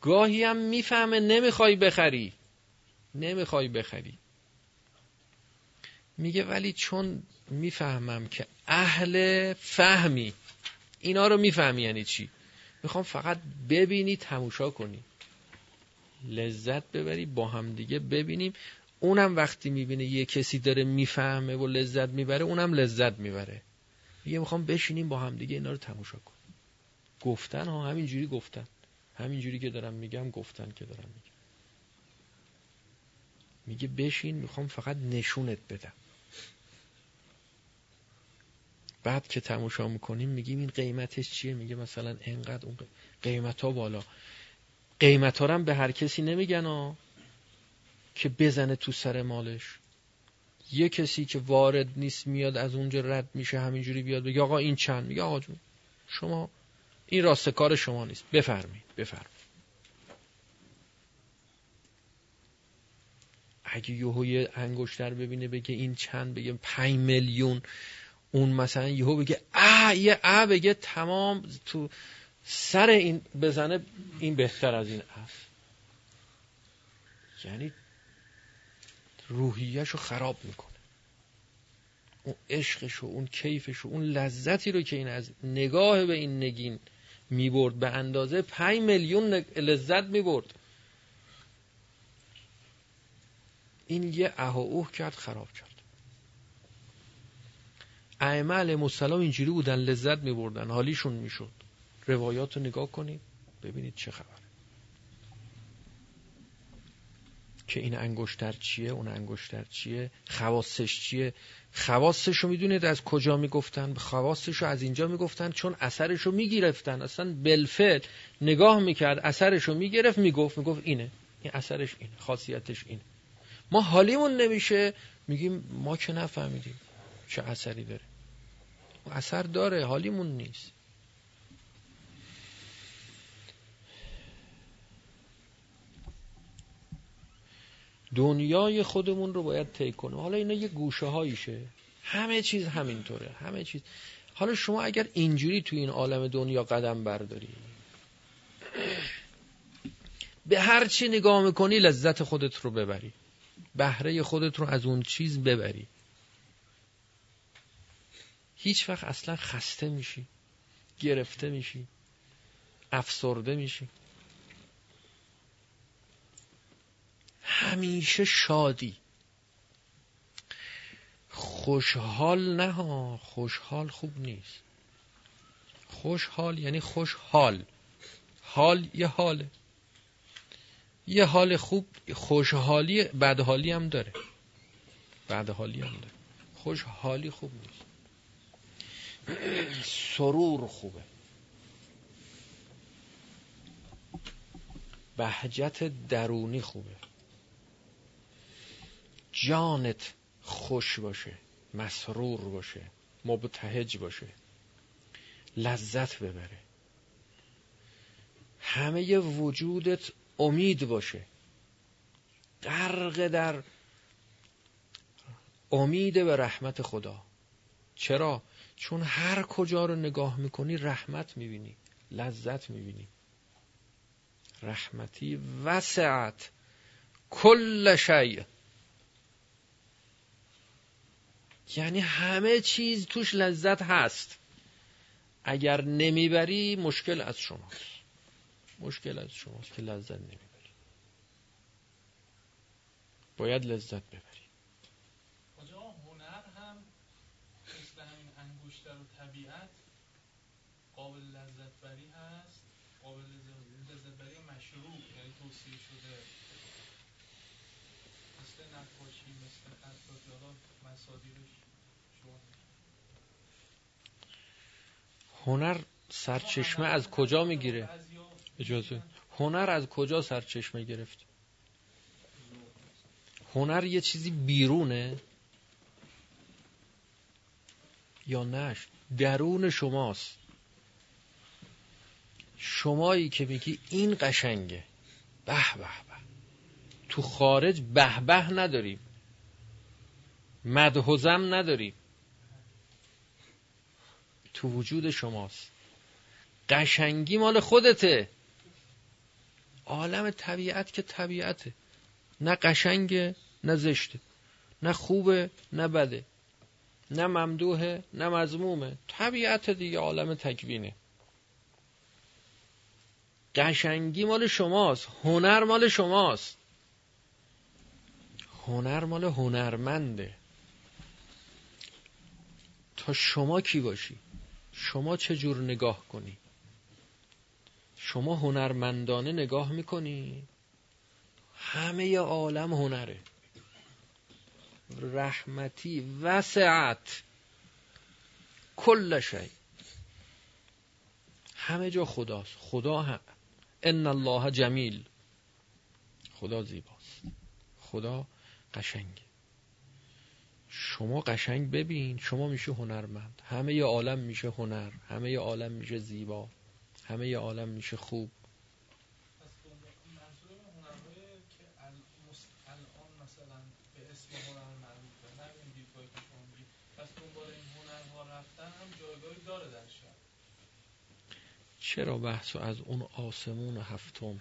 گاهی هم می‌فهمه نمی‌خوای بخری. نمی‌خوای بخری. میگه ولی چون می‌فهمم که اهل فهمی اینا رو می‌فهمی یعنی چی؟ می‌خوام فقط ببینی تموشا کنی. لذت ببری با هم دیگه ببینیم. اونم وقتی می‌بینه یه کسی داره می‌فهمه و لذت می‌بره اونم لذت می‌بره. میگه می‌خوام بشینیم با هم دیگه اینا رو تماشا کن گفتن ها همینجوری گفتن. همینجوری که دارم میگم گفتن که دارم میگم. میگه بشین می‌خوام فقط نشونت بدم. بعد که تماشا می‌کنیم میگیم این قیمتش چیه؟ میگه مثلا انقدر اون قیمت ها بالا. قیمت ها هم به هر کسی نمیگن ها که بزنه تو سر مالش. یه کسی که وارد نیست میاد از اونجا رد میشه همینجوری بیاد بگه آقا این چند؟ میگه آقا جون شما این راست کار شما نیست. بفرمایید. بفرمایید. اگه یهو یه انگشتر ببینه بگه این چند بگه پنج میلیون اون مثلا یهو بگه اه یه اه بگه تمام تو سر این بزنه این بهتر از این است یعنی روحیش رو خراب می‌کنه. اون عشقش و اون کیفش و اون لذتی رو که این از نگاه به این نگین می‌برد. به اندازه پنج میلیون لذت می‌برد. این یه اه اوه کرد خراب کرد. ائمه علیهم السلام اینجوری بودن لذت میبردن. حالیشون می‌شد. روایات رو نگاه کنید ببینید چه خبر. که این انگشتر چیه اون انگشتر چیه خواستش چیه. خواستش رو می‌دونید از کجا می‌گفتن؟ خواستش رو از اینجا می‌گفتن چون اثرش رو می‌گرفتن. اصلا بلفل نگاه می‌کرد اثرش رو می‌گرفت می‌گفت می‌گفت اینه. این اثرش اینه خاصیتش اینه. ما حالیمون نمیشه. میگیم ما که نفهمیدیم چه اثری داره. اثر داره حالیمون نیست. دنیای خودمون رو باید طی کنیم. حالا اینا یه گوشه هاییشه. همه چیز همینطوره. همه چیز. حالا شما اگر اینجوری تو این عالم دنیا قدم برداری به هر چی نگاه می‌کنی لذت خودت رو ببری. بهره خودت رو از اون چیز ببری. هیچ وقت اصلا خسته میشی گرفته میشی افسرده میشی. همیشه شادی. خوشحال نه ها خوشحال خوب نیست. خوشحال یعنی خوشحال. حال یه حاله. یه حال خوب خوشحالی بدحالی هم داره. بدحالی هم داره. خوشحالی خوب نیست. سرور خوبه. بهجت درونی خوبه. جانت خوش باشه مسرور باشه مبتهج باشه لذت ببره. همه وجودت امید باشه. غرق در امید به رحمت خدا. چرا؟ چون هر کجا رو نگاه می‌کنی رحمت می‌بینی لذت می‌بینی. رحمتی وسعت کل شیء. یعنی همه چیز توش لذت هست. اگر نمی‌بری مشکل از شماست. مشکل از شماست که لذت نمی‌بری. باید لذت ببری.
هنر همین و طبیعت قابل لذت بری هست؟ قابل لذت بری مشروع یعنی توصیه شده مثل نقاشی مثل خطاطی مصادیرش
هنر سرچشمه از کجا می‌گیره؟ اجازه. هنر از کجا سرچشمه گرفت؟ هنر یه چیزی بیرونه؟ یا نش درون شماست. شمایی که میگی این قشنگه. به به به. تو خارج به به نداریم. مدهوزم نداریم. تو وجود شماست. قشنگی مال خودته. عالم طبیعت که طبیعته. نه قشنگه نه زشته. نه خوبه نه بده. نه ممدوحه نه مزمومه طبیعت دیگه عالم تکوینه. قشنگی مال شماست. هنر مال شماست. هنر مال هنرمنده. تا شما کی باشی؟ شما چه جور نگاه کنی؟ شما هنرمندانه نگاه می‌کنی؟ همه عالم هنره. رحمتی وسعت. کل شی. همه جا خداست. خدا هم. ان الله جمیل. خدا زیباست. خدا قشنگه شما قشنگ ببین شما میشه هنرمند. همه ی عالم میشه هنر همه ی عالم میشه زیبا همه ی عالم میشه خوب. چرا بحث از اون آسمون هفتم؟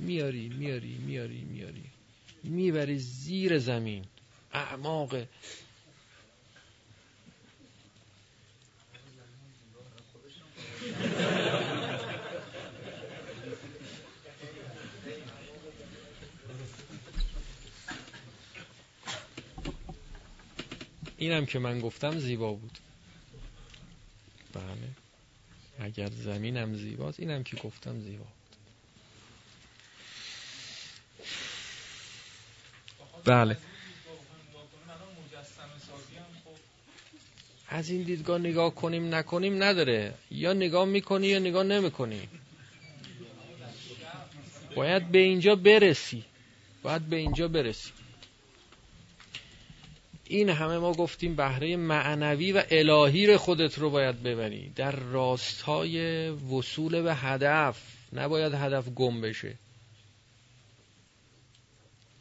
میاری میاری میاری میاری. می‌بری زیر زمین. اعماق. اینم که من گفتم زیبا بود. بله. اگر زمینم زیباست اینم که گفتم زیبا. بله. از این دیدگاه نگاه کنیم نکنیم نداره. یا نگاه می‌کنی یا نگاه نمی‌کنی. باید به اینجا برسی. باید به اینجا برسی. این همه ما گفتیم بهره معنوی و الهی خودت رو باید ببری. در راستای وصول به هدف. نباید هدف گم بشه.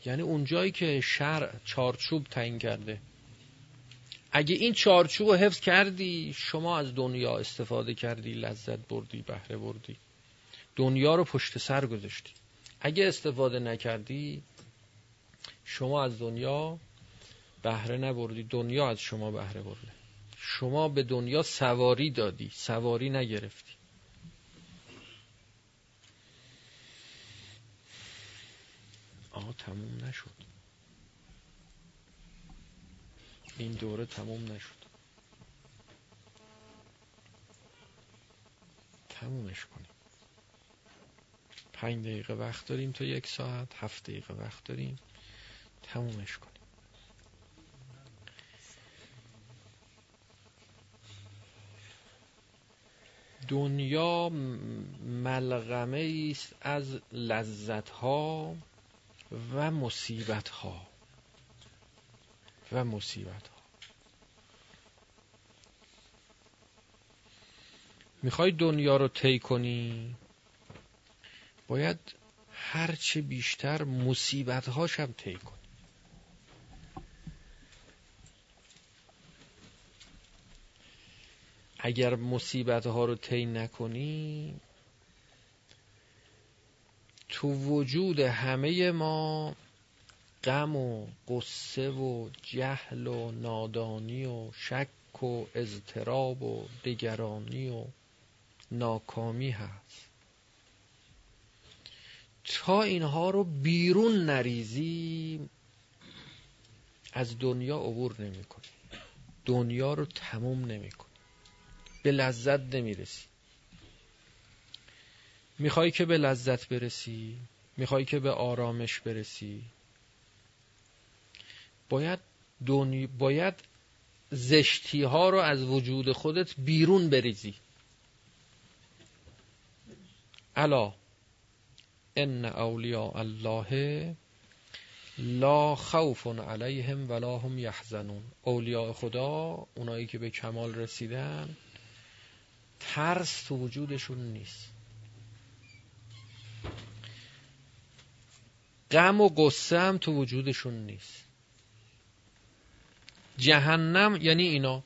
یعنی اونجایی که شرع چارچوب تعیین کرده. اگه این چارچوب رو حفظ کردی شما از دنیا استفاده کردی لذت بردی بهره بردی. دنیا رو پشت سر گذاشتی. اگه استفاده نکردی شما از دنیا بهره نبردی. دنیا از شما بهره برده. شما به دنیا سواری دادی. سواری نگرفتی. آه تموم نشد. این دوره تموم نشد. تمومش کنیم. پنج دقیقه وقت داریم تا یک ساعت هفت دقیقه وقت داریم. تمومش کنیم. دنیا ملغمه است از لذت ها و مصیبت ها و مصیبت ها می‌خوای دنیا رو طی کنی؟ باید هرچه بیشتر مصیبت هاشم طی کنی. اگر مصیبت ها رو طی نکنی تو وجود همه ما غم و قصه و جهل و نادانی و شک و اضطراب و دگرانی و ناکامی هست. تا اینها رو بیرون نریزی از دنیا عبور نمی کنی دنیا رو تموم نمی کنی به لذت نمی‌رسی. می‌خوای که به لذت برسی می‌خوای که به آرامش برسی. باید دنی... باید زشتی ها رو از وجود خودت بیرون بریزی. الا ان اولیاء الله لا خوف علیهم ولا هم یحزنون. اولیاء خدا اونایی که به کمال رسیدن ترس تو وجودشون نیست. غم و قصه هم تو وجودشون نیست. جهنم یعنی اینا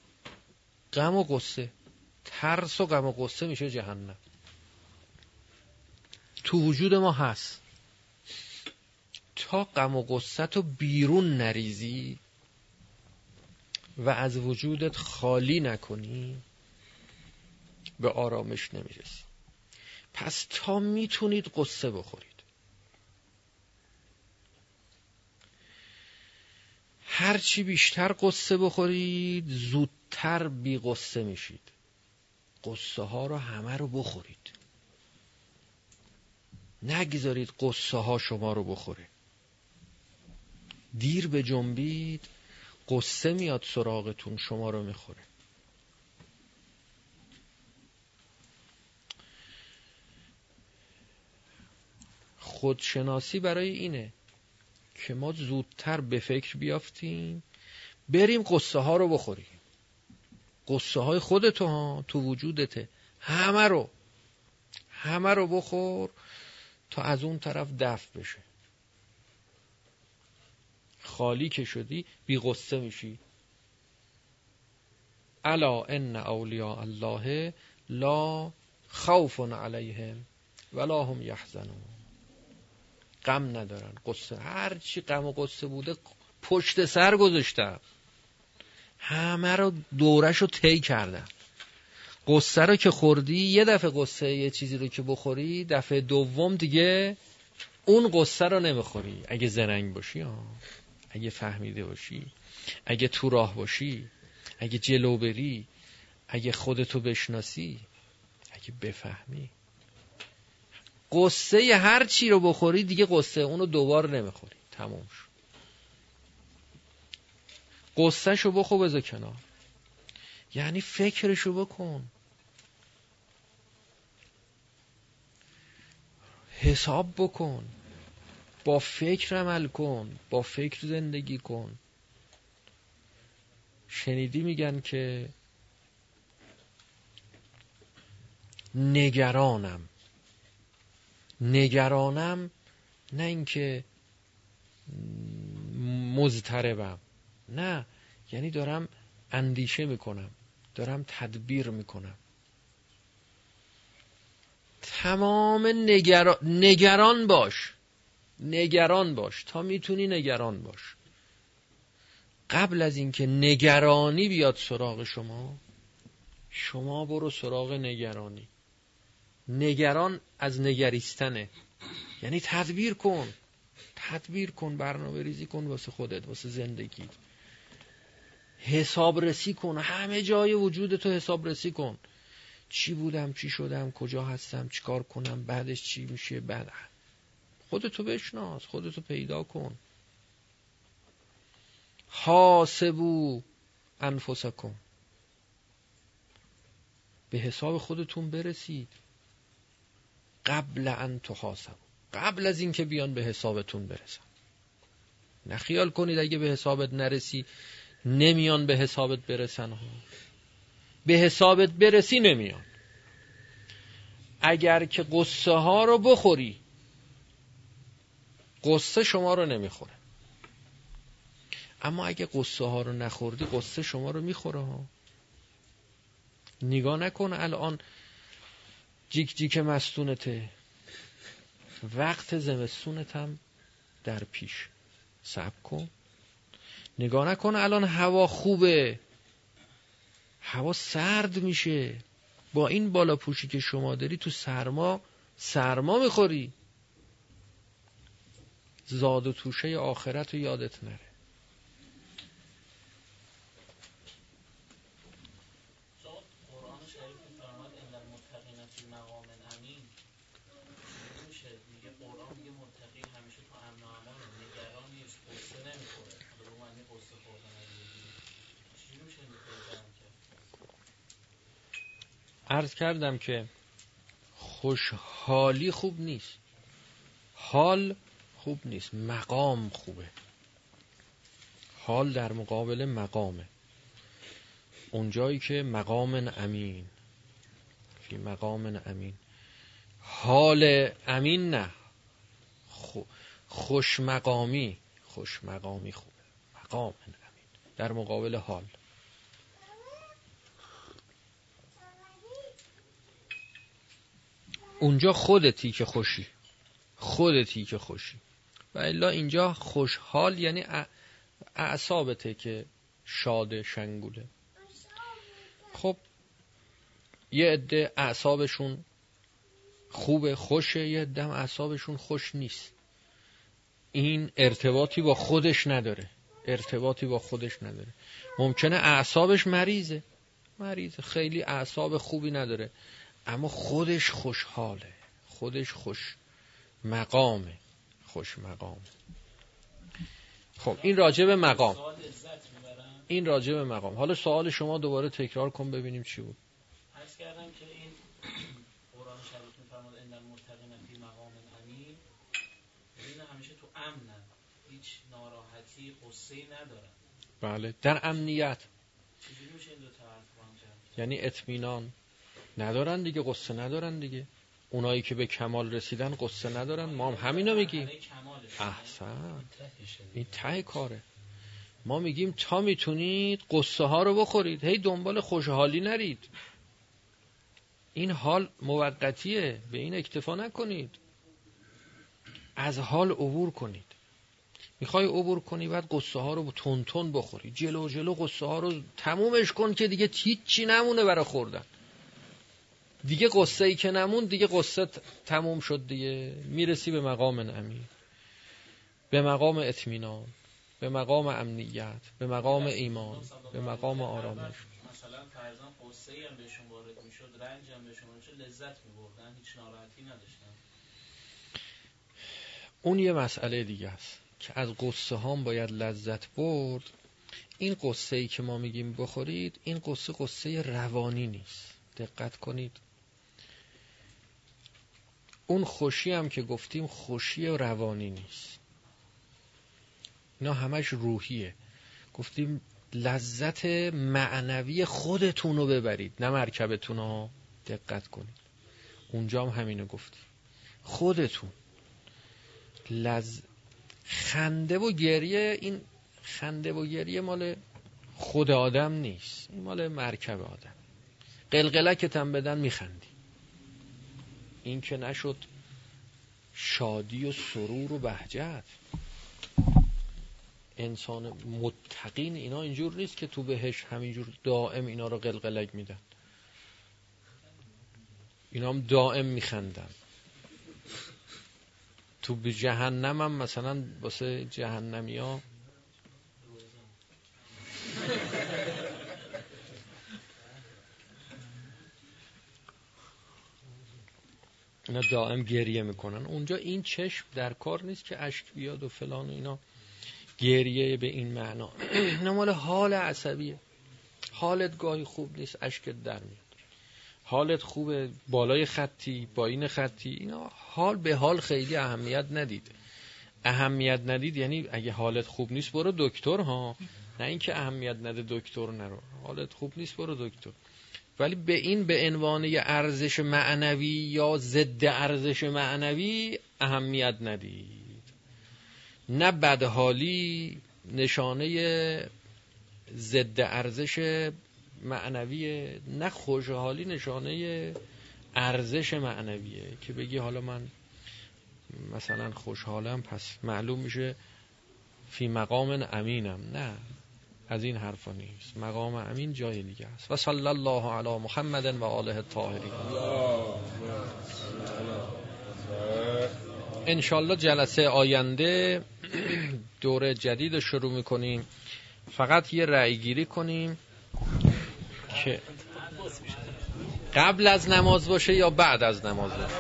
غم و قصه ترس و غم و قصه میشه جهنم. تو وجود ما هست. تا غم و قصت رو بیرون نریزی و از وجودت خالی نکنی به آرامش نمی‌رسی. پس تا می‌تونید قصه بخورید. هرچی بیشتر قصه بخورید زودتر بی قصه میشید. قصه ها رو همه رو بخورید. نگذارید قصه ها شما رو بخوره. دیر به جنبید قصه میاد سراغتون شما رو می‌خوره. خودشناسی برای اینه. که ما زودتر به فکر بیافتیم بریم قصه ها رو بخوریم. قصه های خودتو ها تو وجودته همه رو همه رو بخور تا از اون طرف دفع بشه. خالی که شدی بی غصه میشی. الا ان اولیاء الله لا خوف علیهم ولا هم یحزنون. غم ندارن. قصه. هر چی غم و قصه بوده پشت سر گذاشتم. همه رو دورش رو طی کردم. قصه رو که خوردی یه دفعه قصه یه چیزی رو که بخوری دفعه دوم دیگه اون قصه رو نمی‌خوری. اگه زرنگ باشی ها اگه فهمیده باشی اگه تو راه باشی اگه جلو بری اگه خودتو بشناسی اگه بفهمی. قصه هر چی رو بخوری دیگه قصه اونو دوبار نمی‌خوری. تموم شد. قصه شو بخو بذار کنار. یعنی فکرشو بکن. حساب بکن. با فکر عمل کن. با فکر زندگی کن. شنیدی میگن که نگرانم. نگرانم نه اینکه مضطربم. نه یعنی دارم اندیشه می‌کنم دارم تدبیر می‌کنم. تمام نگران, نگران باش نگران باش تا می‌تونی نگران باش. قبل از اینکه نگرانی بیاد سراغ شما شما برو سراغ نگرانی. نگران از نگریستنه. یعنی تدبیر کن. تدبیر کن برنامه ریزی کن واسه خودت واسه زندگی حساب رسی کن. همه جای وجود تو حساب رسی کن. چی بودم چی شدم کجا هستم چیکار کنم بعدش چی میشه بعد. خودتو بشناس خودتو پیدا کن. حاسبو انفسکم. به حساب خودتون برسید. قبل ان تحاسب قبل از اینکه بیان به حسابتون برسن. نخیال کنید اگه به حسابت نرسی نمیان به حسابت برسن. ها به حسابت برسی نمیان. اگر که قصه ها رو بخوری قصه شما رو نمی‌خوره. اما اگه قصه ها رو نخوردی قصه شما رو می‌خوره ها. نگاه نکن الان جیک جیک مستونته وقت زمستونت هم در پیش. سب کن. نگاه نکن الان هوا خوبه. هوا سرد میشه. با این بالا پوشی که شما داری تو سرما سرما می‌خوری. زاد و توشه آخرت رو یادت نره. عرض کردم که خوشحالی خوب نیست. حال خوب نیست. مقام خوبه. حال در مقابل مقامه. اونجایی که مقام امین. فی مقام امین. حال امین نه. خوش مقامی خوش مقامی خوبه. مقام امین. در مقابل حال. اونجا خودتی که خوشی. خودتی که خوشی. و الا اینجا خوشحال یعنی اعصابته که شاد شنگوله. خب یه عده اعصابشون خوبه خوشه یه عده اعصابشون خوش نیست. این ارتباطی با خودش نداره. ارتباطی با خودش نداره. ممکنه اعصابش مریضه. مریضه. خیلی اعصاب خوبی نداره. اما خودش خوشحاله. خودش خوش مقامه. خوش مقام خب این راجع به مقام. این راجع به مقام. حالا سوال شما دوباره تکرار کن ببینیم چی بود.
عرض کردم که این قرآن شریف میفرماد ان المتقین فی مقام امین. این همیشه تو امنن هیچ ناراحتی قصه ندارن.
بله در امنیت. یعنی اطمینان. ندارن دیگه قصه ندارن دیگه. اونایی که به کمال رسیدن قصه ندارن. ما هم همینو میگیم. احسن. این ته کاره. ما میگیم تا می‌تونید قصه ها رو بخورید. هی دنبال خوشحالی نرید. این حال موقتیه. به این اکتفا نکنید. از حال عبور کنید. می‌خوای عبور کنی بعد قصه ها رو تون تون بخوری. جلو جلو قصه ها رو تمومش کن که دیگه هیچی نمونه برای خوردن. دیگه قصه ای که نمون دیگه قصه تموم شد دیگه. می‌رسی به مقام امین به مقام اطمینان به مقام امنیت به مقام ایمان به مقام آرامش.
مثلا فرزان قصه هم بهشون وارد می‌شد رنج هم بهشون وارد لذت میبردن هیچ ناراحتی نداشتن.
اون یه مسئله دیگه است که از قصه هم باید لذت برد. این قصه ای که ما میگیم بخورید این قصه قصه روانی نیست. دقت کنید. اون خوشی هم که گفتیم خوشی روانی نیست. اینا همش روحیه. گفتیم لذت معنوی خودتون رو ببرید نه مرکبتون رو. دقت کنید. اونجا هم همینو گفتیم. خودتون. لز... خنده و گریه این خنده و گریه مال خود آدم نیست. این مال مرکب آدم. قلقلکت هم بدن میخندی. این که نشد شادی و سرور و بهجت. انسان متقین اینا اینجور نیست که تو بهش همینجور دائم اینا رو قلقلک میدن. اینا هم دائم میخندن. تو به جهنم هم مثلا واسه جهنمی ها اینا دائم گریه می‌کنن. اونجا این چشم در کار نیست که اشک بیاد و فلان و اینا. گریه به این معنا. نمال حال عصبیه. حالت گاهی خوب نیست اشکت در میاد. حالت خوبه بالای خطی این خطی اینا حال به حال خیلی اهمیت ندید. اهمیت ندید یعنی اگه حالت خوب نیست برو دکتر ها. نه اینکه اهمیت نده دکتر نرو. حالت خوب نیست برو دکتر. ولی به این به عنوان ارزش معنوی یا ضد ارزش معنوی اهمیت ندید. نه بدحالی نشانه ضد ارزش معنویه نه خوشحالی نشانه ارزش معنویه. که بگی حالا من مثلا خوشحالم پس معلوم میشه فی مقام امینم. نه. از این حرفا نیست. مقام امین جای دیگه است. و صلی الله علی محمد و آله الطاهرین. انشالله جلسه آینده دوره جدید شروع می‌کنیم. فقط یه رأی گیری کنیم که قبل از نماز باشه یا بعد از نماز باشه؟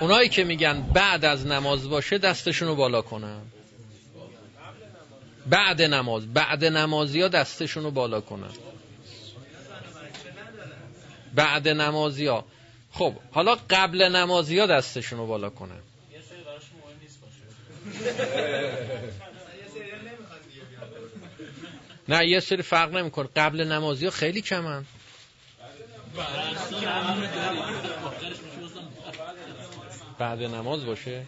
اونایی که میگن بعد از نماز باشه دستشونو بالا کنن. بعد نماز. بعد نمازی ها دستشونو بالا کنن. بعد نمازی ها. خب حالا قبل نمازی ها دستشونو بالا کنن. نه یه سری فرق نمی‌کنه. قبل نمازی ها خیلی کمن. بعد نماز باشه؟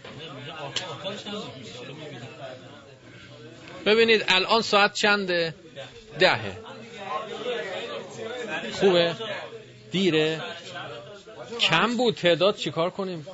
ببینید الان ساعت چنده؟ دهه. خوبه؟ دیره؟ کم بود تعداد؟ چیکار کنیم؟